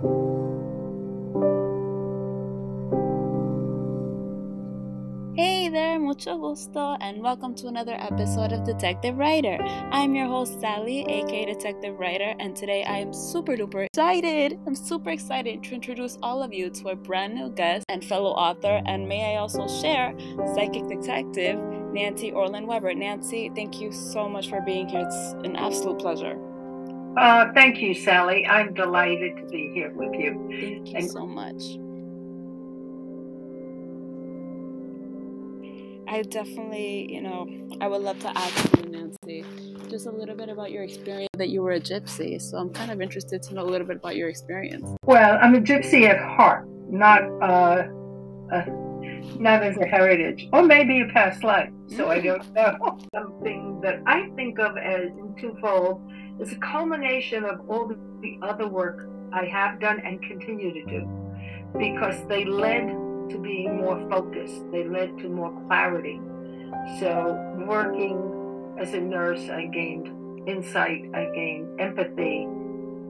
Hey there, mucho gusto, and welcome to another episode of Detective Writer. I'm your host, Sally, aka Detective Writer, and today I am super duper excited. I'm super excited to introduce all of you to a brand new guest and fellow author, and may I also share psychic detective Nancy Orlen Weber. Nancy, thank you so much for being here. It's an absolute pleasure. Uh, thank you, Sally. I'm delighted to be here with you. Thank you And- so much. I definitely, you know, I would love to ask you, Nancy, just a little bit about your experience that you were a gypsy. So I'm kind of interested to know a little bit about your experience. Well, I'm a gypsy at heart, not uh, uh, not as a heritage, or maybe a past life. So I don't know. Something that I think of as in twofold is a culmination of all the, the other work I have done and continue to do, because they led to being more focused. They led to more clarity. So working as a nurse, I gained insight. I gained empathy.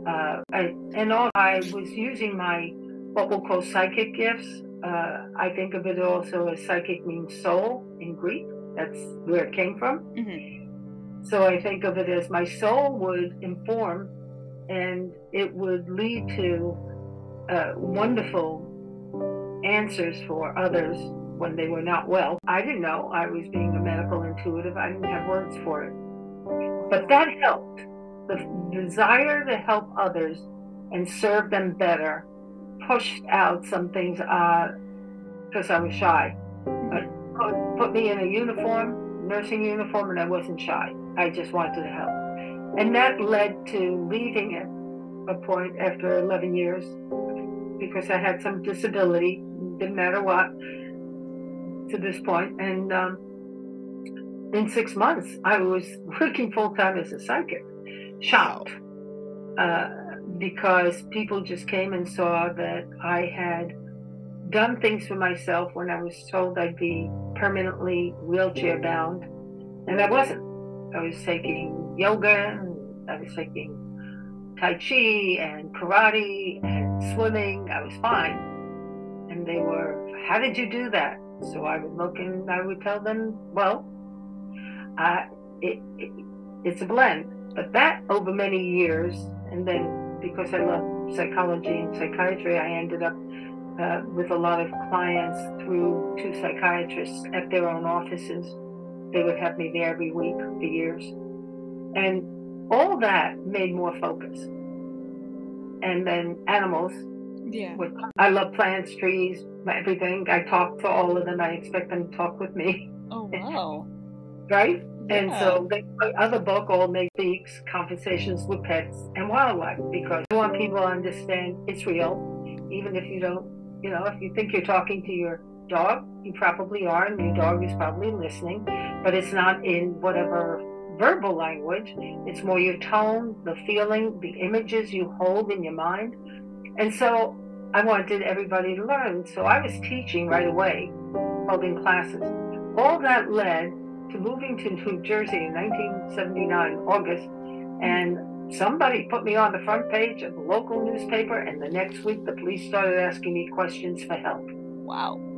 Uh, I, and all I was using my what we'll call psychic gifts. Uh, I think of it also as psychic means soul in Greek. That's where it came from. hmm So I think of it as my soul would inform and it would lead to uh, wonderful answers for others when they were not well. I didn't know I was being a medical intuitive, I didn't have words for it. But that helped. The desire to help others and serve them better pushed out some things because I was shy. But put, put me in a uniform, nursing uniform, and I wasn't shy. I just wanted to help. And that led to leaving at a point after 11 years because I had some disability, didn't matter what, to this point. And um, in six months, I was working full time as a psychic, shocked. Uh, because people just came and saw that I had done things for myself when I was told I'd be permanently wheelchair bound, and I wasn't. I was taking yoga, I was taking Tai Chi and karate and swimming. I was fine. And they were, How did you do that? So I would look and I would tell them, Well, uh, it, it, it's a blend. But that over many years, and then because I love psychology and psychiatry, I ended up uh, with a lot of clients through two psychiatrists at their own offices. They would have me there every week for years. And all that made more focus. And then animals. Yeah. With, I love plants, trees, everything. I talk to all of them. I expect them to talk with me, Oh, wow. right? And Yeah. so the other book, All Make Speaks, Conversations with Pets and Wildlife, because I want people to understand it's real, even if you don't, you know, if you think you're talking to your dog, you probably are, and your dog is probably listening, but it's not in whatever verbal language. It's more your tone, the feeling, the images you hold in your mind. And so I wanted everybody to learn. So I was teaching right away, holding classes. All that led to moving to New Jersey in 1979, August, and somebody put me on the front page of the local newspaper, and the next week the police started asking me questions for help. Wow.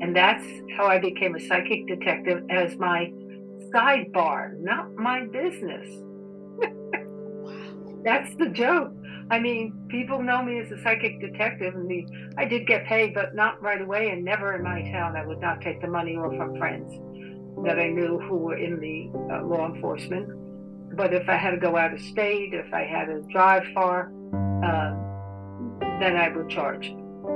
And that's how I became a psychic detective as my sidebar, not my business. Wow. That's the joke. I mean, people know me as a psychic detective, and the, I did get paid, but not right away, and never in my town. I would not take the money or from friends that I knew who were in the uh, law enforcement. But if I had to go out of state, if I had to drive far, uh, then I would charge.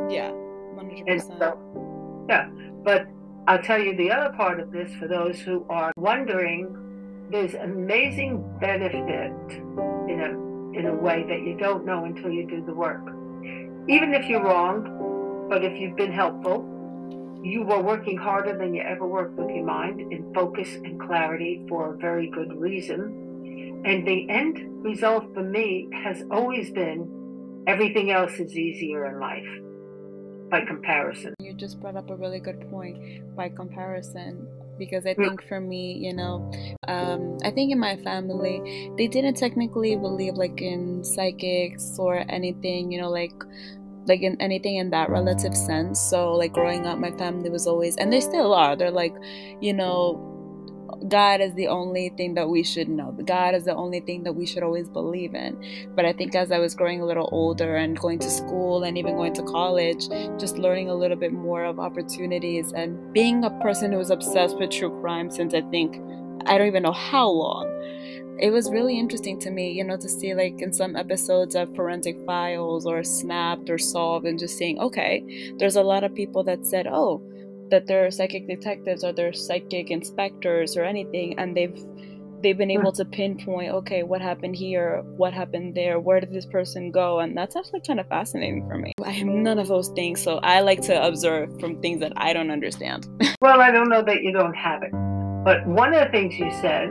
Yeah. 100%. so, yeah. But I'll tell you the other part of this for those who are wondering. There's amazing benefit in a in a way that you don't know until you do the work. Even if you're wrong, but if you've been helpful, you were working harder than you ever worked with your mind in focus and clarity for a very good reason. And the end result for me has always been everything else is easier in life by comparison. You just brought up a really good point. By comparison, because I think for me, you know, um, I think in my family they didn't technically believe like in psychics or anything, you know, like like in anything in that relative sense. So like growing up, my family was always, and they still are. They're like, you know, God is the only thing that we should know. God is the only thing that we should always believe in. But I think as I was growing a little older and going to school and even going to college, just learning a little bit more of opportunities and being a person who was obsessed with true crime since I think I don't even know how long. It was really interesting to me, you know, to see like in some episodes of Forensic Files or Snapped or Solved and just seeing, okay, there's a lot of people that said, oh, that they're psychic detectives or they're psychic inspectors or anything and they've they've been able to pinpoint okay what happened here what happened there where did this person go? And that's actually kind of fascinating for me. I am none of those things so i like to observe from things that i don't understand. Well i don't know that you don't have it but one of the things you said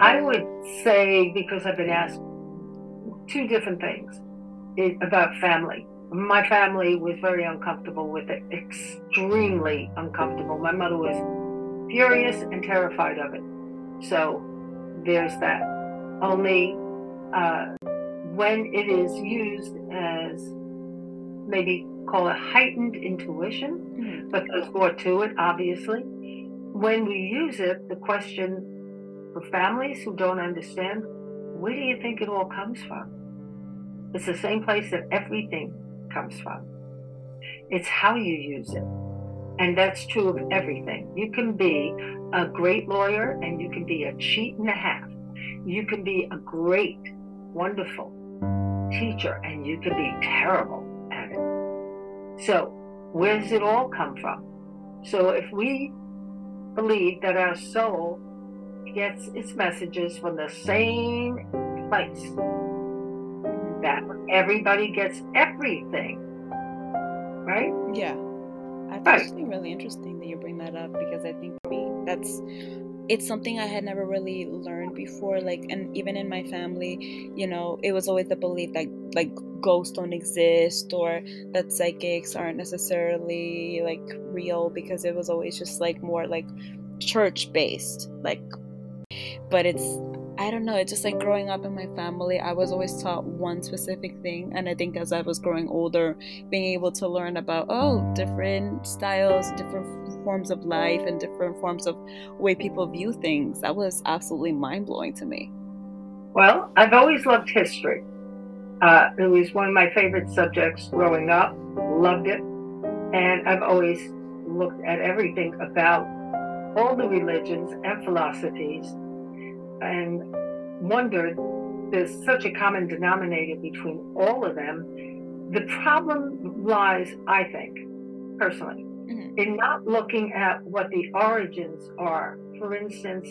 i would say because i've been asked two different things eh, about family my family was very uncomfortable with it, extremely uncomfortable. My mother was furious and terrified of it. So there's that. Only uh, when it is used as maybe call it heightened intuition, mm-hmm. but there's more to it, obviously. When we use it, the question for families who don't understand, where do you think it all comes from? It's the same place that everything comes from. It's how you use it. And that's true of everything. You can be a great lawyer and you can be a cheat and a half. You can be a great, wonderful teacher and you can be terrible at it. So, where does it all come from? So, if we believe that our soul gets its messages from the same place, that everybody gets everything. Right? Yeah. I think right. it's really interesting that you bring that up because I think for me that's it's something I had never really learned before. Like, and even in my family, you know, it was always the belief that like ghosts don't exist or that psychics aren't necessarily like real because it was always just like more like church based. Like, but it's I don't know, it's just like growing up in my family, I was always taught one specific thing. And I think as I was growing older, being able to learn about, oh, different styles, different forms of life, and different forms of way people view things, that was absolutely mind blowing to me. Well, I've always loved history. Uh, it was one of my favorite subjects growing up, loved it. And I've always looked at everything about all the religions and philosophies and wondered there's such a common denominator between all of them. The problem lies, I think, personally, mm-hmm. in not looking at what the origins are. For instance,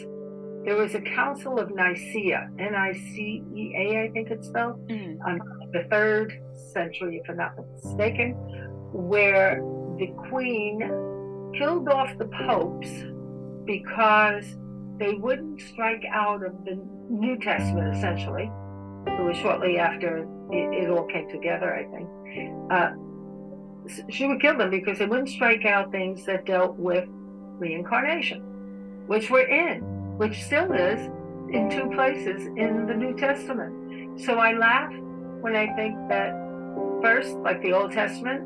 there was a Council of Nicaea, N I C E A, I think it's spelled, mm-hmm. on the third century, if I'm not mistaken, where the Queen killed off the popes because they wouldn't strike out of the New Testament, essentially. It was shortly after it, it all came together, I think. Uh, she would kill them because they wouldn't strike out things that dealt with reincarnation, which we're in, which still is in two places in the New Testament. So I laugh when I think that first, like the Old Testament,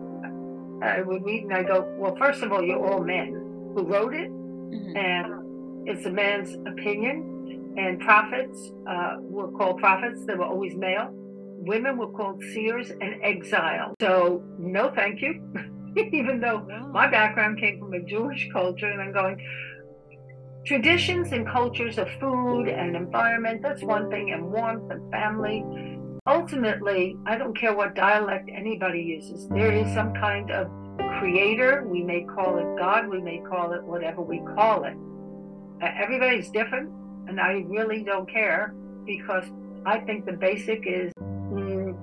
I would read and I go, well, first of all, you're all men who wrote it, mm-hmm. and it's a man's opinion, and prophets uh, were called prophets. They were always male. Women were called seers and exile. So, no, thank you. Even though my background came from a Jewish culture, and I'm going, traditions and cultures of food and environment, that's one thing, and warmth and family. Ultimately, I don't care what dialect anybody uses, there is some kind of creator. We may call it God, we may call it whatever we call it everybody's different, and I really don't care because I think the basic is mm,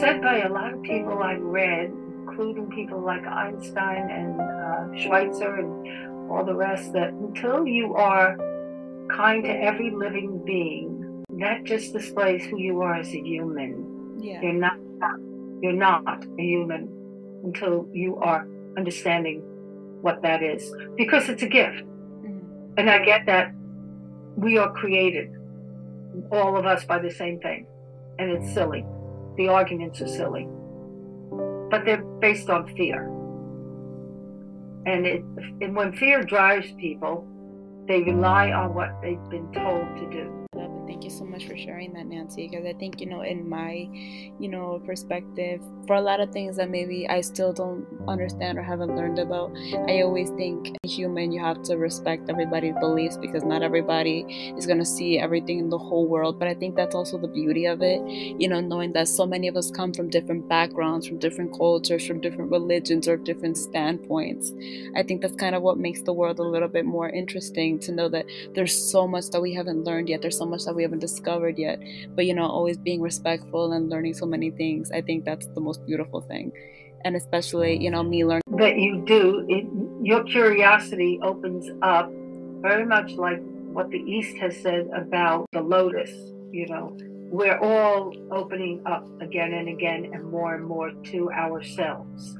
said by a lot of people I've read, including people like Einstein and uh, Schweitzer and all the rest, that until you are kind to every living being, that just displays who you are as a human. Yeah. You're not you're not a human until you are understanding what that is because it's a gift And I get that we are created, all of us, by the same thing. And it's silly. The arguments are silly. But they're based on fear. And, it, and when fear drives people, they rely on what they've been told to do thank you so much for sharing that nancy because i think you know in my you know perspective for a lot of things that maybe i still don't understand or haven't learned about i always think human you have to respect everybody's beliefs because not everybody is going to see everything in the whole world but i think that's also the beauty of it you know knowing that so many of us come from different backgrounds from different cultures from different religions or different standpoints. I think that's kind of what makes the world a little bit more interesting to know that there's so much that we haven't learned yet there's so much that we haven't discovered yet. But you know, always being respectful and learning so many things. I think that's the most beautiful thing. And especially, you know, me learning that you do, it, your curiosity opens up very much like what the East has said about the lotus, you know, we're all opening up again and again and more and more to ourselves.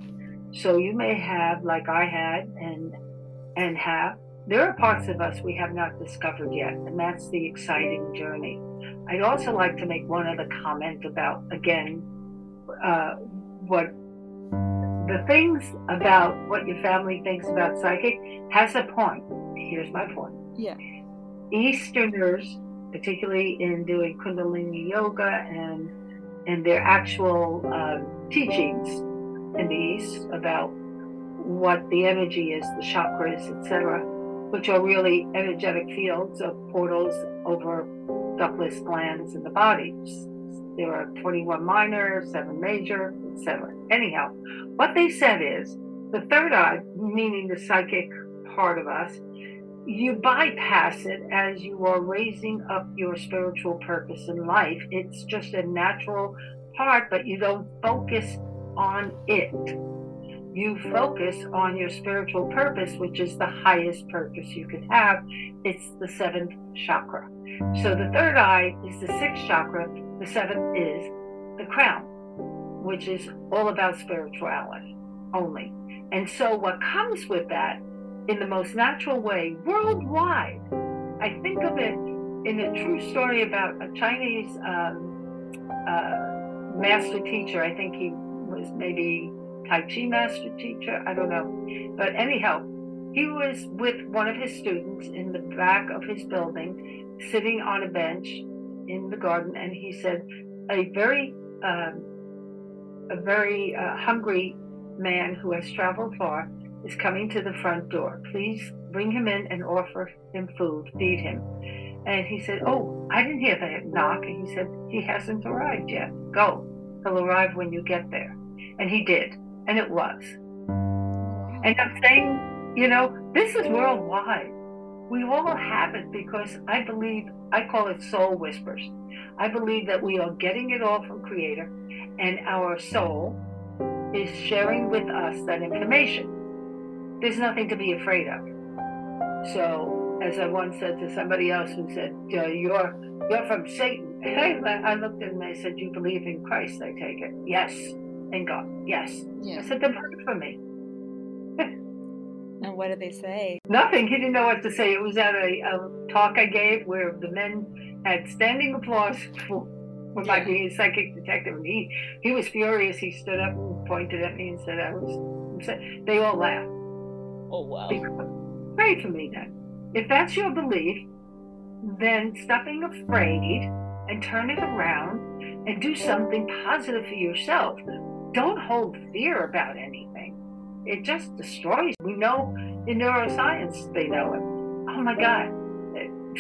So you may have, like I had and and have, there are parts of us we have not discovered yet, and that's the exciting journey. I'd also like to make one other comment about, again, uh, what the things about what your family thinks about psychic has a point. Here's my point. Yeah. Easterners, particularly in doing Kundalini yoga and and their actual uh, teachings in the East about what the energy is, the chakras, etc which are really energetic fields of portals over ductless glands in the body. There are 21 minor, 7 major, etc. Anyhow, what they said is the third eye, meaning the psychic part of us, you bypass it as you are raising up your spiritual purpose in life. It's just a natural part, but you don't focus on it you focus on your spiritual purpose, which is the highest purpose you could have. It's the seventh chakra. So the third eye is the sixth chakra, the seventh is the crown, which is all about spirituality only. And so what comes with that in the most natural way worldwide, I think of it in a true story about a Chinese um, uh, master teacher. I think he was maybe Tai Chi master teacher, I don't know. But anyhow, he was with one of his students in the back of his building, sitting on a bench in the garden, and he said, "A very, um, a very uh, hungry man who has traveled far is coming to the front door. Please bring him in and offer him food, feed him." And he said, "Oh, I didn't hear that knock." And he said, "He hasn't arrived yet. Go. He'll arrive when you get there." And he did and it was. And I'm saying, you know, this is worldwide. We all have it because I believe, I call it soul whispers. I believe that we are getting it all from Creator, and our soul is sharing with us that information. There's nothing to be afraid of. So, as I once said to somebody else who said, "You're you're from Satan," I looked at him and I said, "You believe in Christ? I take it." Yes and God, yes. Yeah. I said, then pray for me. and what did they say? Nothing. He didn't know what to say. It was at a, a talk I gave where the men had standing applause for, for my being a psychic detective. And he, he was furious. He stood up and pointed at me and said, I was, they all laughed. Oh, wow. Because, pray for me then. If that's your belief, then stop being afraid and turn it around and do something positive for yourself don't hold fear about anything. It just destroys. We know in neuroscience they know it. Oh my God,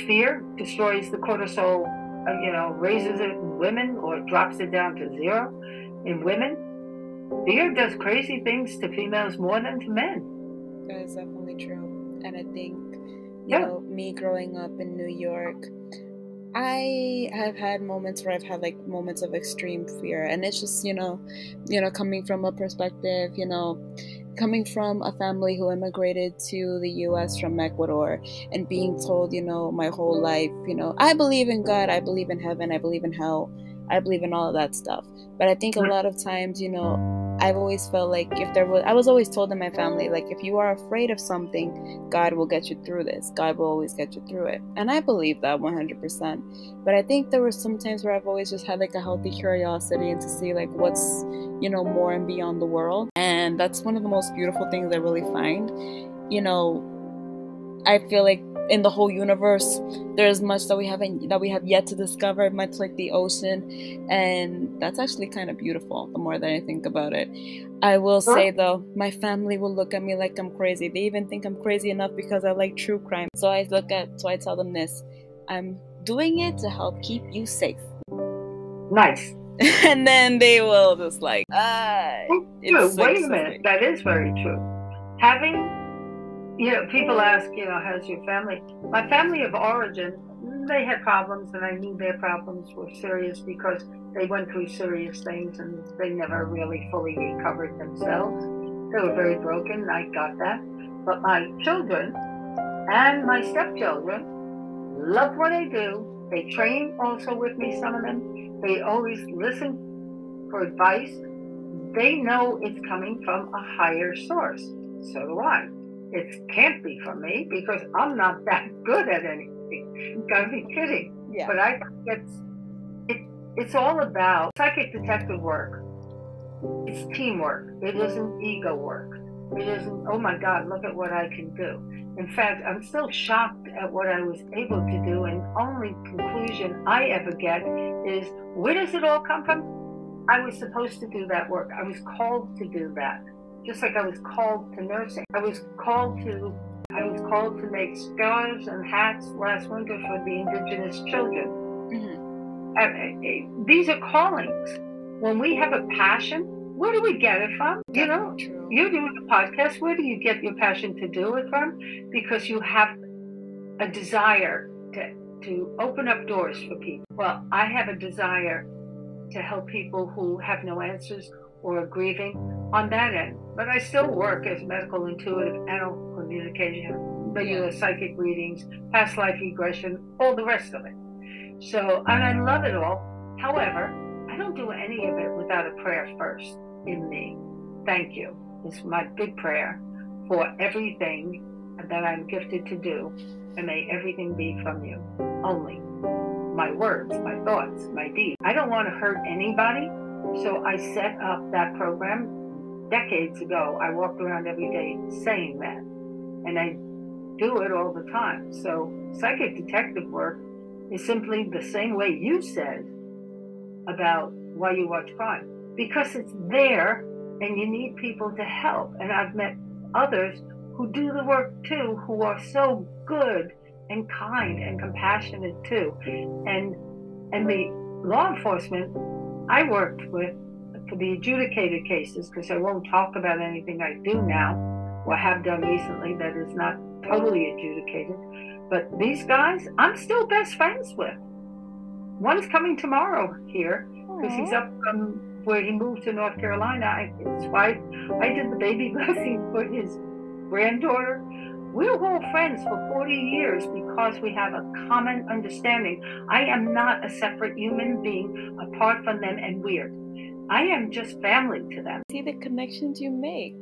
fear destroys the cortisol. Uh, you know, raises it in women or drops it down to zero in women. Fear does crazy things to females more than to men. That is definitely true, and I think you yeah. know me growing up in New York I have had moments where I've had like moments of extreme fear, and it's just you know, you know, coming from a perspective, you know, coming from a family who immigrated to the U.S. from Ecuador, and being told, you know, my whole life, you know, I believe in God, I believe in heaven, I believe in hell, I believe in all of that stuff. But I think a lot of times, you know, I've always felt like if there was, I was always told in my family, like, if you are afraid of something, God will get you through this. God will always get you through it. And I believe that 100%. But I think there were some times where I've always just had like a healthy curiosity and to see like what's, you know, more and beyond the world. And that's one of the most beautiful things I really find. You know, I feel like in the whole universe there's much that we haven't that we have yet to discover much like the ocean. And that's actually kind of beautiful the more that i think about it. I will say though my family will look at me like i'm crazy. They even think i'm crazy enough because i like true crime. So i look at so i tell them this i'm doing it to help keep you safe. Nice. And then they will just like ah wait a minute. that is very true. Having you know, people ask, you know, how's your family? My family of origin, they had problems, and I knew their problems were serious because they went through serious things and they never really fully recovered themselves. They were very broken. I got that. But my children and my stepchildren love what I do. They train also with me, some of them. They always listen for advice. They know it's coming from a higher source. So do I. It can't be for me because I'm not that good at anything. You gotta be kidding. Yeah. But I it's it, it's all about psychic detective work. It's teamwork. It isn't ego work. It isn't, oh my God, look at what I can do. In fact, I'm still shocked at what I was able to do, and only conclusion I ever get is where does it all come from? I was supposed to do that work. I was called to do that just like I was called to nursing. I was called to I was called to make scarves and hats last winter for the indigenous children. Mm-hmm. Uh, these are callings. When we have a passion, where do we get it from? You know, True. you're doing a podcast. Where do you get your passion to do it from? Because you have a desire to to open up doors for people. Well, I have a desire to help people who have no answers or grieving on that end. But I still work as medical intuitive animal communication, regular psychic readings, past life regression, all the rest of it. So, and I love it all. However, I don't do any of it without a prayer first in me. Thank you. It's my big prayer for everything that I'm gifted to do, and may everything be from you only. My words, my thoughts, my deeds. I don't want to hurt anybody. So I set up that program decades ago. I walked around every day saying that. And I do it all the time. So psychic detective work is simply the same way you said about why you watch crime. Because it's there and you need people to help. And I've met others who do the work too, who are so good and kind and compassionate too. And and the law enforcement I worked with for the adjudicated cases because I won't talk about anything I do now or have done recently that is not totally adjudicated. But these guys, I'm still best friends with. One's coming tomorrow here because he's up from where he moved to North Carolina. I, his wife, I did the baby blessing for his granddaughter we're all friends for 40 years because we have a common understanding. I am not a separate human being apart from them and weird. I am just family to them. See the connections you make.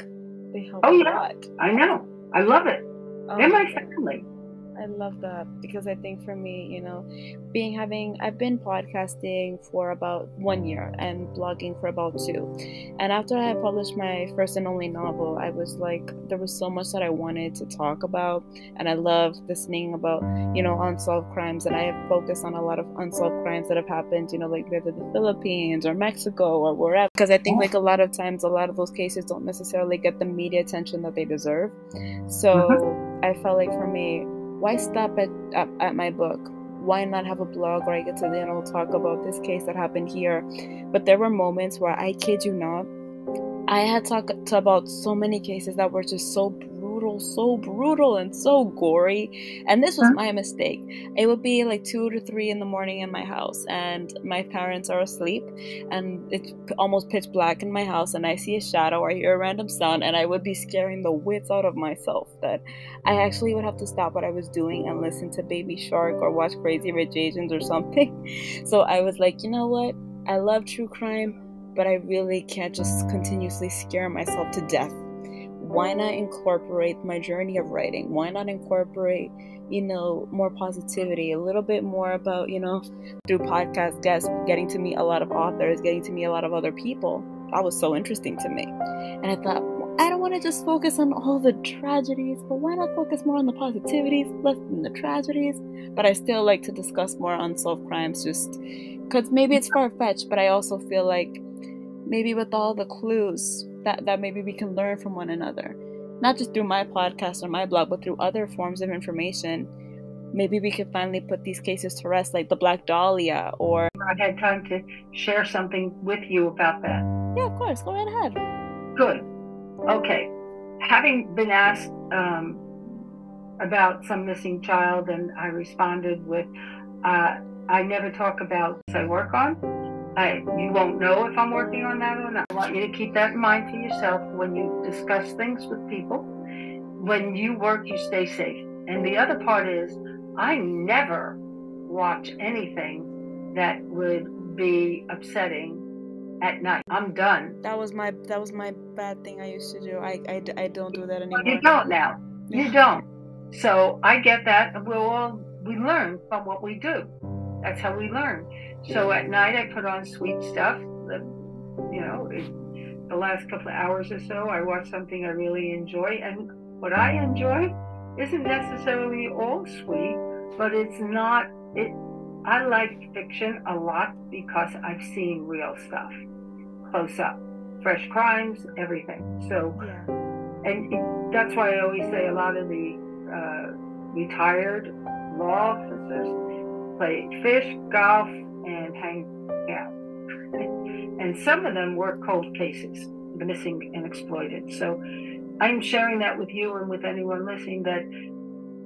They help oh, yeah. I know. I love it. Oh, They're um, my family. I love that because I think for me, you know, being having I've been podcasting for about one year and blogging for about two. And after I published my first and only novel, I was like there was so much that I wanted to talk about and I love listening about, you know, unsolved crimes and I have focused on a lot of unsolved crimes that have happened, you know, like whether the Philippines or Mexico or wherever. Because I think like a lot of times a lot of those cases don't necessarily get the media attention that they deserve. So mm-hmm. I felt like for me why stop at, at, at my book? Why not have a blog where I get to, you know, talk about this case that happened here? But there were moments where I kid you not, I had talked about so many cases that were just so brutal, so brutal, and so gory. And this was my mistake. It would be like two to three in the morning in my house, and my parents are asleep, and it's almost pitch black in my house, and I see a shadow or I hear a random sound, and I would be scaring the wits out of myself. That I actually would have to stop what I was doing and listen to Baby Shark or watch Crazy Rich Asians or something. So I was like, you know what? I love true crime but I really can't just continuously scare myself to death. Why not incorporate my journey of writing? Why not incorporate, you know, more positivity, a little bit more about, you know, through podcast guests, getting to meet a lot of authors, getting to meet a lot of other people. That was so interesting to me. And I thought, I don't want to just focus on all the tragedies, but why not focus more on the positivities, less than the tragedies? But I still like to discuss more unsolved crimes just because maybe it's far fetched, but I also feel like maybe with all the clues that, that maybe we can learn from one another, not just through my podcast or my blog, but through other forms of information. Maybe we could finally put these cases to rest, like the Black Dahlia, or. I had time to share something with you about that. Yeah, of course. Go right ahead. Good. Okay. Having been asked um, about some missing child, and I responded with, uh, I never talk about I work on. I, you won't know if I'm working on that or not. I want you to keep that in mind for yourself when you discuss things with people. When you work, you stay safe. And the other part is, I never watch anything that would be upsetting at night. I'm done. That was my that was my bad thing I used to do. I I, I don't do that anymore. you don't now. You don't. So I get that. We'll all we learn from what we do. That's how we learn. So at night I put on sweet stuff. The, you know, it, the last couple of hours or so I watch something I really enjoy, and what I enjoy isn't necessarily all sweet, but it's not it I like fiction a lot because I've seen real stuff close up, fresh crimes, everything. So, yeah. and it, that's why I always say a lot of the uh, retired law officers play fish, golf, and hang out. and some of them were cold cases, the missing and exploited. So, I'm sharing that with you and with anyone listening that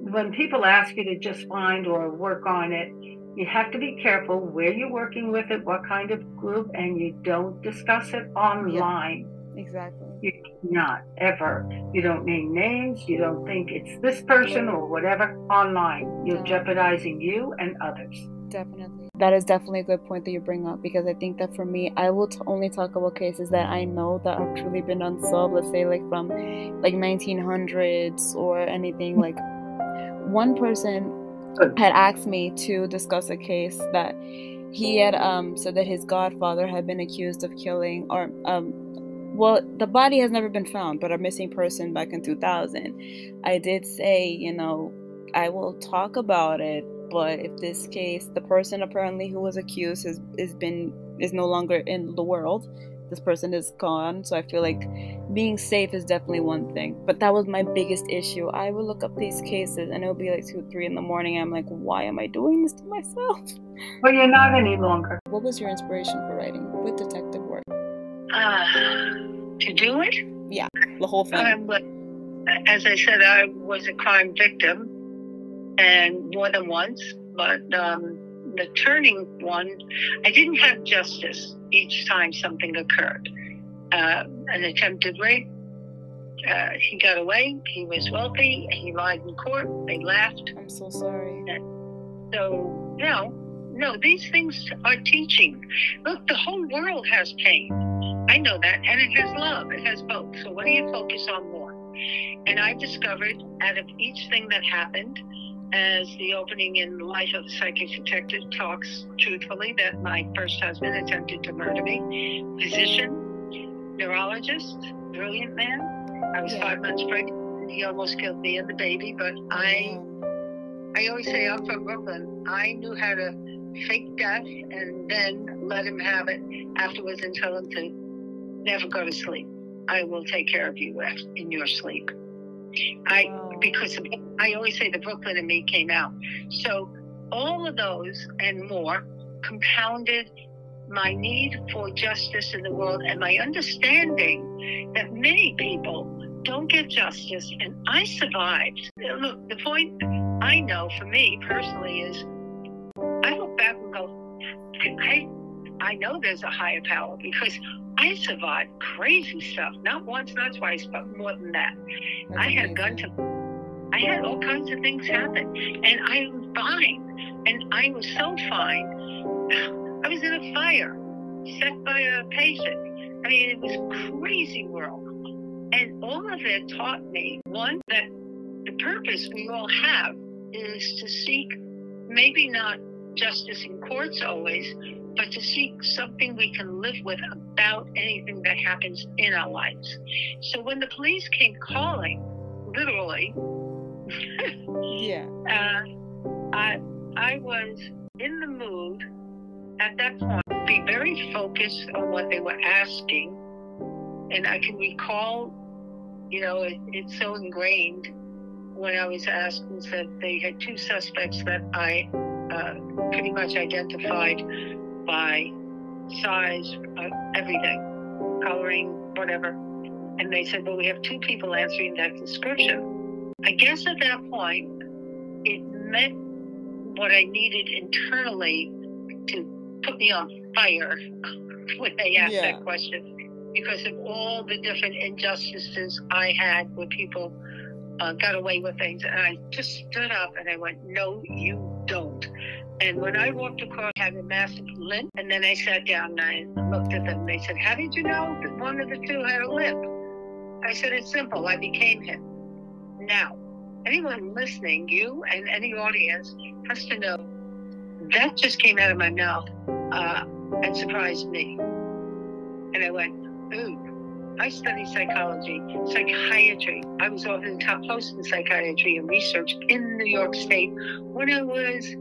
when people ask you to just find or work on it, you have to be careful where you're working with it, what kind of group, and you don't discuss it online. Yep. Exactly. You not ever. You don't name names. You don't think it's this person or whatever online. You're jeopardizing you and others. Definitely. That is definitely a good point that you bring up because I think that for me, I will t- only talk about cases that I know that have truly been unsolved. Let's say like from like 1900s or anything like one person had asked me to discuss a case that he had um, said that his godfather had been accused of killing, or um, well, the body has never been found, but a missing person back in 2000. I did say, you know, I will talk about it, but if this case, the person apparently who was accused has, has been is no longer in the world, this person is gone. So I feel like being safe is definitely one thing. But that was my biggest issue. I would look up these cases and it would be like two, three in the morning. I'm like, why am I doing this to myself? Well, you're not any longer. What was your inspiration for writing with detective work? Uh, to do it? Yeah, the whole thing. Um, but as I said, I was a crime victim and more than once, but um, the turning one, I didn't have justice each time something occurred. Uh, an attempted rape, uh, he got away. He was wealthy. He lied in court. They laughed. I'm so sorry. So, no, no, these things are teaching. Look, the whole world has pain. I know that. And it has love. It has both. So, what do you focus on more? And I discovered out of each thing that happened, as the opening in Life of a Psychic Detective talks truthfully that my first husband attempted to murder me. Physician, neurologist, brilliant man. I was yeah. five months pregnant. He almost killed me and the baby, but I, I always say I'm from Brooklyn. I knew how to fake death and then let him have it afterwards and tell him to never go to sleep. I will take care of you in your sleep. I wow. because I always say the Brooklyn and me came out. So all of those and more compounded my need for justice in the world and my understanding that many people don't get justice and I survived. Look, the point I know for me personally is I look back and go, I I know there's a higher power because I survived crazy stuff. Not once, not twice, but more than that. That's I had a gun to. I had all kinds of things happen, and I was fine. And I was so fine. I was in a fire. set by a patient. I mean, it was crazy world. And all of it taught me one, that the purpose we all have is to seek maybe not justice in courts always, but to seek something we can live with about anything that happens in our lives. So when the police came calling, literally, yeah, uh, I I was in the mood at that point to be very focused on what they were asking, and I can recall, you know, it, it's so ingrained when I was asked and said they had two suspects that I uh, pretty much identified by size, uh, everything, coloring, whatever. And they said, well, we have two people answering that description. I guess at that point, it meant what I needed internally to put me on fire when they asked Yeah. that question because of all the different injustices I had where people uh, got away with things. And I just stood up and I went, no, you. And when I walked across, I had a massive limp. And then I sat down and I looked at them. They said, how did you know that one of the two had a limp? I said, it's simple. I became him. Now, anyone listening, you and any audience, has to know that just came out of my mouth uh, and surprised me. And I went, ooh. I studied psychology, psychiatry. I was often top post in psychiatry and research in New York State when I was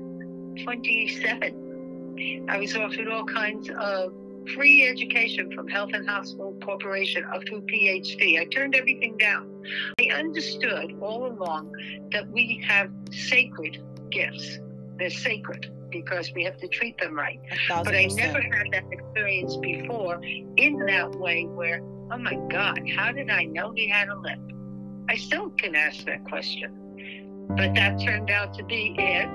27. I was offered all kinds of free education from Health and Hospital Corporation up to PhD. I turned everything down. I understood all along that we have sacred gifts. They're sacred because we have to treat them right. But I never had that experience before in that way where, oh my God, how did I know he had a lip? I still can ask that question. But that turned out to be it.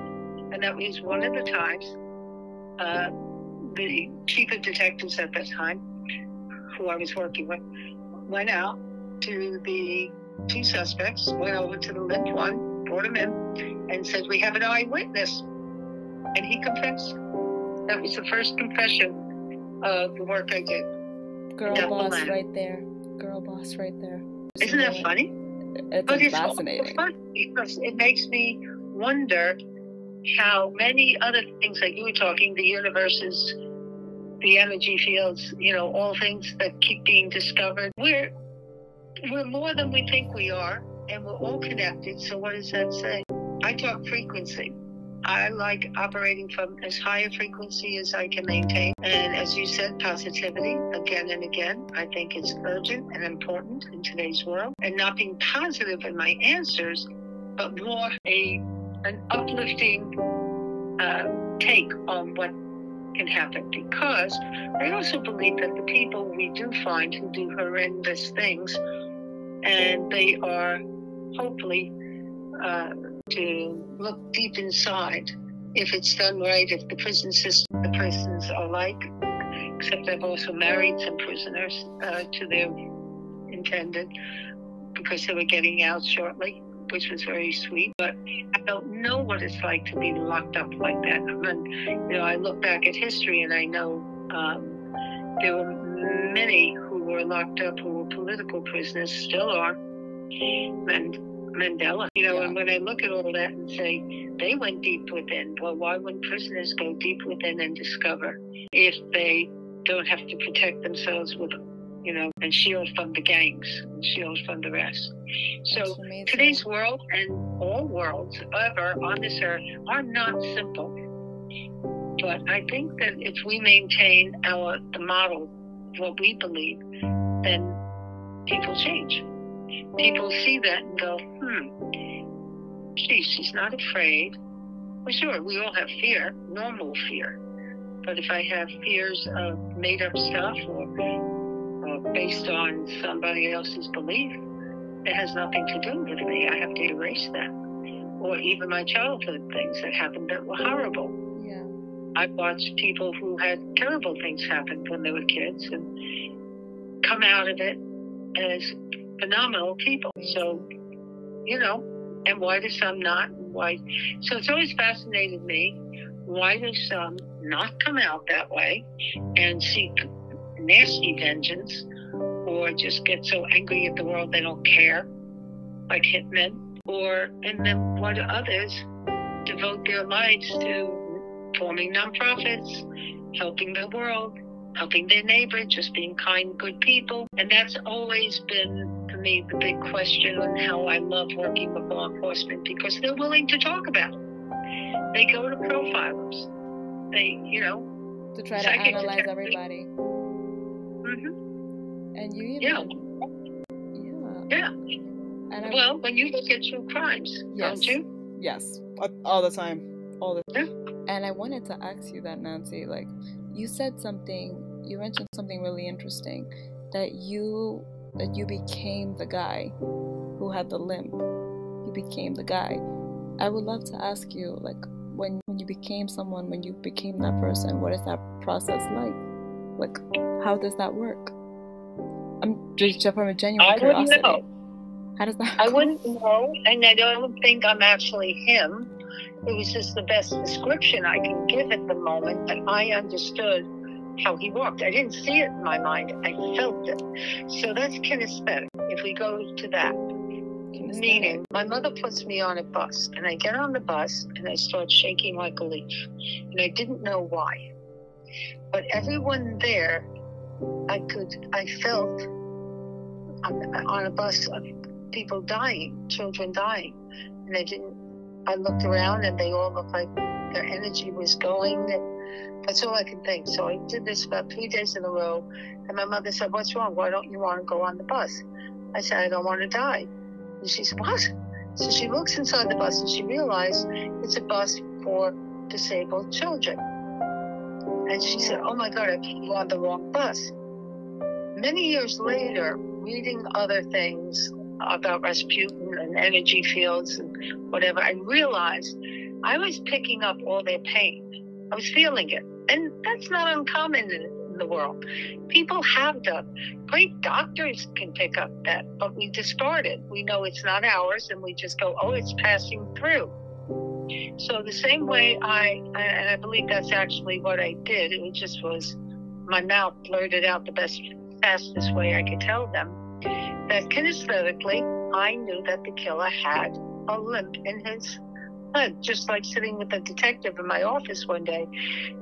And that was one of the times uh, the chief of detectives at that time, who I was working with, went out to the two suspects, went over to the limp one, brought him in, and said, We have an eyewitness. And he confessed. That was the first confession of the work I did. Girl Double boss right there. Girl boss right there. Isn't that funny? It's But it's fascinating. fun because it makes me wonder how many other things like you were talking, the universes, the energy fields, you know, all things that keep being discovered. We're we're more than we think we are, and we're all connected. So what does that say? I talk frequency. I like operating from as high a frequency as I can maintain. And as you said, positivity again and again. I think it's urgent and important in today's world. And not being positive in my answers, but more a an uplifting uh, take on what can happen. Because I also believe that the people we do find who do horrendous things, and they are hopefully uh, to look deep inside if it's done right, if the prison system, the prisons are like, except I've also married some prisoners uh, to their intended because they were getting out shortly, which was very sweet. But I don't know what it's like to be locked up like that. I mean, you know, I look back at history and I know um, there were many who were locked up who were political prisoners, still are. And Mandela, you know, Yeah. and when I look at all that and say they went deep within, well, why wouldn't prisoners go deep within and discover if they don't have to protect themselves with, you know, and shield from the gangs, and shield from the rest? So today's world and all worlds ever on this earth are not simple. But I think that if we maintain our the model of what we believe, then people change. People see that and go, hmm, gee, she's not afraid. Well, sure, we all have fear, normal fear. But if I have fears of made up stuff or, or based on somebody else's belief, it has nothing to do with me. I have to erase that. Or even my childhood things that happened that were horrible. Yeah. I've watched people who had terrible things happen when they were kids and come out of it as phenomenal people. So, you know, and why do some not? Why? So it's always fascinated me. Why do some not come out that way and seek nasty vengeance or just get so angry at the world they don't care, like hitmen, or and then what others devote their lives to forming nonprofits, helping the world, helping their neighbor, just being kind, good people. And that's always been, to me, the big question on how I love working with law enforcement because they're willing to talk about it. They go to profilers. They, you know, to try to analyze everybody. Mm-hmm. And you even. Yeah. Yeah. Yeah. And well, when you look at true crimes, yes. don't you? Yes, all the time, all the time. And I wanted to ask you that, Nancy. Like, you said something. You mentioned something really interesting that you that you became the guy who had the limp. You became the guy. I would love to ask you, like, when when you became someone, when you became that person, what is that process like? Like, how does that work? I'm just from a genuine I curiosity. Know. How does that? work? I wouldn't know, and I don't think I'm actually him. It was just the best description I can give at the moment that I understood how he walked. I didn't see it in my mind, I felt it. So that's kinesthetic. If we go to that, meaning my mother puts me on a bus, and I get on the bus and I start shaking like a leaf, and I didn't know why. But everyone there, I could, I felt on, a bus of people dying, children dying. And I didn't, I looked around and they all looked like their energy was going. That's all I could think. So I did this about three days in a row. And my mother said, What's wrong? Why don't you want to go on the bus? I said, I don't want to die. And she said, What? So she looks inside the bus and she realized it's a bus for disabled children. And she said, Oh my God, I put you on the wrong bus. Many years later, reading other things about Rasputin and energy fields and whatever, I realized I was picking up all their pain. I was feeling it. And that's not uncommon in the world. People have done. Great doctors can pick up that, but we discard it. We know it's not ours and we just go, oh, it's passing through. So the same way I, and I believe that's actually what I did, it just was my mouth blurted out the best, fastest way I could tell them that kinesthetically, I knew that the killer had a limp in his head, just like sitting with a detective in my office one day.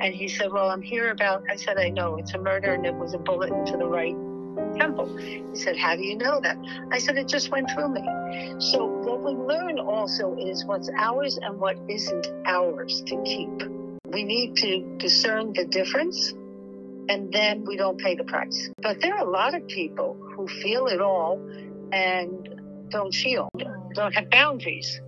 And he said, Well, I'm here about, I said, I know it's a murder and it was a bullet into the right temple. He said, How do you know that? I said, It just went through me. So, what we learn also is what's ours and what isn't ours to keep. We need to discern the difference and then we don't pay the price. But there are a lot of people who feel it all and don't feel, don't have boundaries.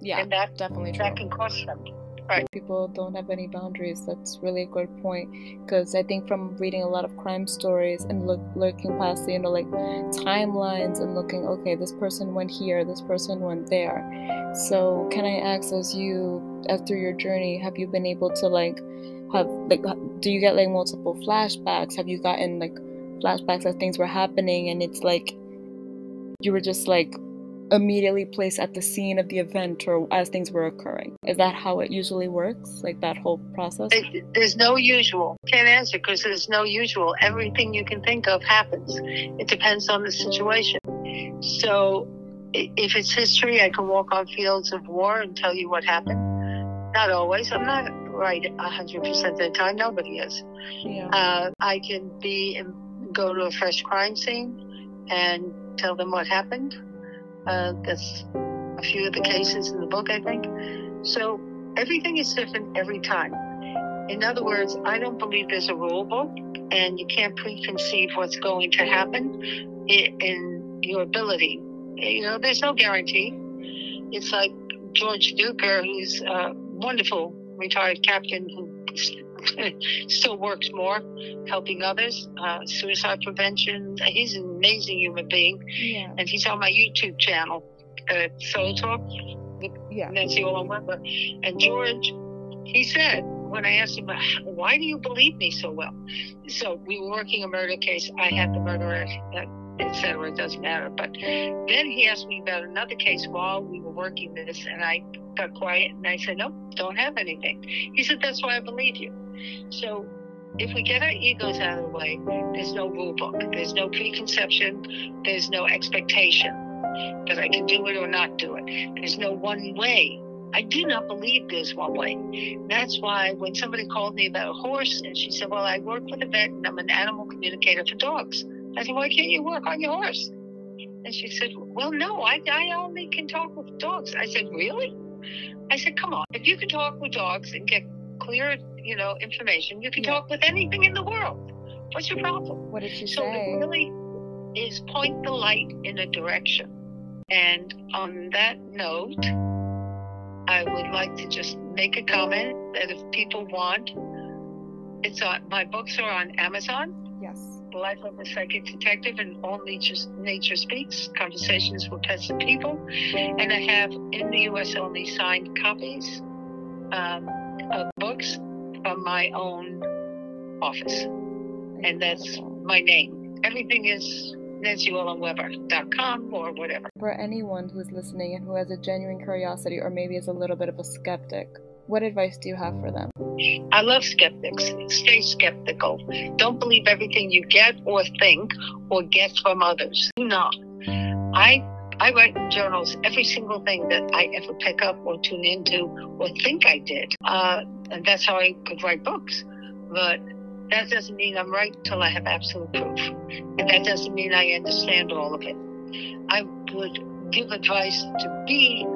Yeah, and that definitely true. that can cost them. Right. People don't have any boundaries. That's really a good point. Because I think from reading a lot of crime stories and look, looking past, you know, like timelines and looking, okay, this person went here, this person went there. So, can I ask, as you, through your journey, have you been able to like have like do you get like multiple flashbacks have you gotten like flashbacks as things were happening and it's like you were just like immediately placed at the scene of the event or as things were occurring. Is that how it usually works? Like that whole process? It, there's no usual. Can't answer because there's no usual. Everything you can think of happens. It depends on the situation. So if it's history i can walk on fields of war and tell you what happened. Not always. I'm not right 100% of the time. Nobody is. Yeah. Uh, I can be go to a fresh crime scene and tell them what happened. Uh, that's a few of the cases in the book, I think. So everything is different every time. In other words, I don't believe there's a rule book, and you can't preconceive what's going to happen in your ability. You know, there's no guarantee. It's like George Duker, who's a wonderful retired captain who still works more, helping others, uh, suicide prevention. He's an amazing human being, yeah. and he's on my YouTube channel, uh, Soul Talk with yeah. Nancy Orlen Weber. And George, he said when I asked him, "Why do you believe me so well?" So we were working a murder case. I had the murderer. Uh, Etc. It doesn't matter. But then he asked me about another case while we were working this, and I got quiet and I said, "No, don't have anything." He said, "That's why I believe you." So if we get our egos out of the way, there's no rule book, there's no preconception, there's no expectation that I can do it or not do it. There's no one way. I do not believe there's one way. That's why when somebody called me about a horse and she said, Well, I work with a vet and I'm an animal communicator for dogs. I said, Why can't you work on your horse? And she said, Well, no, I, I only can talk with dogs. I said, Really? I said, Come on. If you can talk with dogs and get clear, you know, information, you can Yeah. talk with anything in the world. What's your problem? What did she So say? it really is point the light in a direction. And on that note, I would like to just make a comment that if people want, it's on my books are on Amazon. Yes. The Life of a Psychic Detective and All Nature's, Nature Speaks, Conversations with Pets and People. And I have in the US only signed copies um, of books from my own office. And that's my name. Everything is NancyOrlenWeber.com or whatever. For anyone who's listening and who has a genuine curiosity or maybe is a little bit of a skeptic, what advice do you have for them? I love skeptics. Stay skeptical. Don't believe everything you get or think or get from others. Do not. I I write in journals every single thing that I ever pick up or tune into or think I did. Uh, and that's how I could write books. But that doesn't mean I'm right until I have absolute proof. And that doesn't mean I understand all of it. I would give advice to be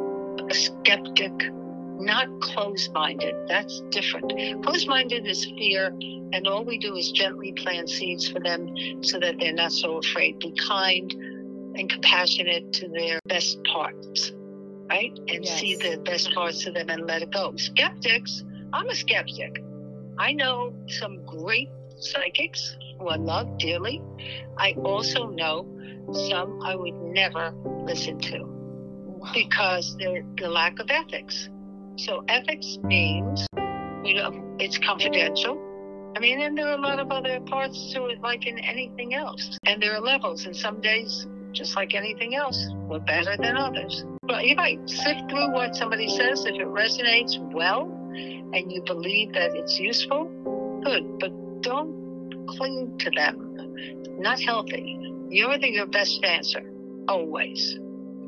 a skeptic, not closed minded. That's different. Closed minded is fear, and all we do is gently plant seeds for them so that they're not so afraid. Be kind and compassionate to their best parts, right? And see the best parts of them and let it go. Skeptics, I'm a skeptic. I know some great psychics who I love dearly. I also know some I would never listen to Wow. because they're the lack of ethics. So ethics means you know it's confidential. I mean, and there are a lot of other parts to it, like in anything else. And there are levels, and some days, just like anything else, we're better than others. But you might sift through what somebody says. If it resonates well, and you believe that it's useful, good. But don't cling to them. Not healthy. You're the, your best answer, always.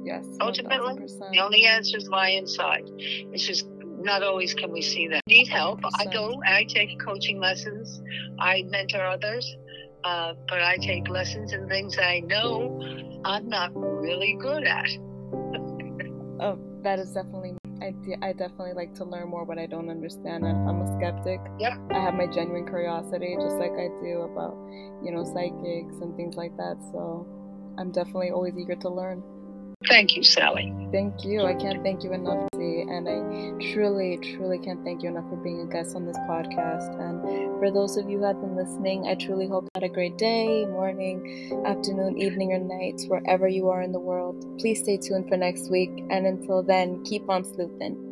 Yes. Ultimately, 1000%. The only answers lie inside. It's just not always can we see that. Need help. I 100%. go, I take coaching lessons, I mentor others, uh, but I take lessons in things I know I'm not really good at. Oh, that is definitely. I, de- I definitely like to learn more what I don't understand. I'm a skeptic, Yep. I have my genuine curiosity, just like I do about, you know, psychics and things like that. So I'm definitely always eager to learn. Thank you, Sally. Thank you. I can't thank you enough, Z, and I truly, truly can't thank you enough for being a guest on this podcast. And for those of you who have been listening, I truly hope you had a great day, morning, afternoon, evening, or night, wherever you are in the world. Please stay tuned for next week. And until then, keep on sleuthing.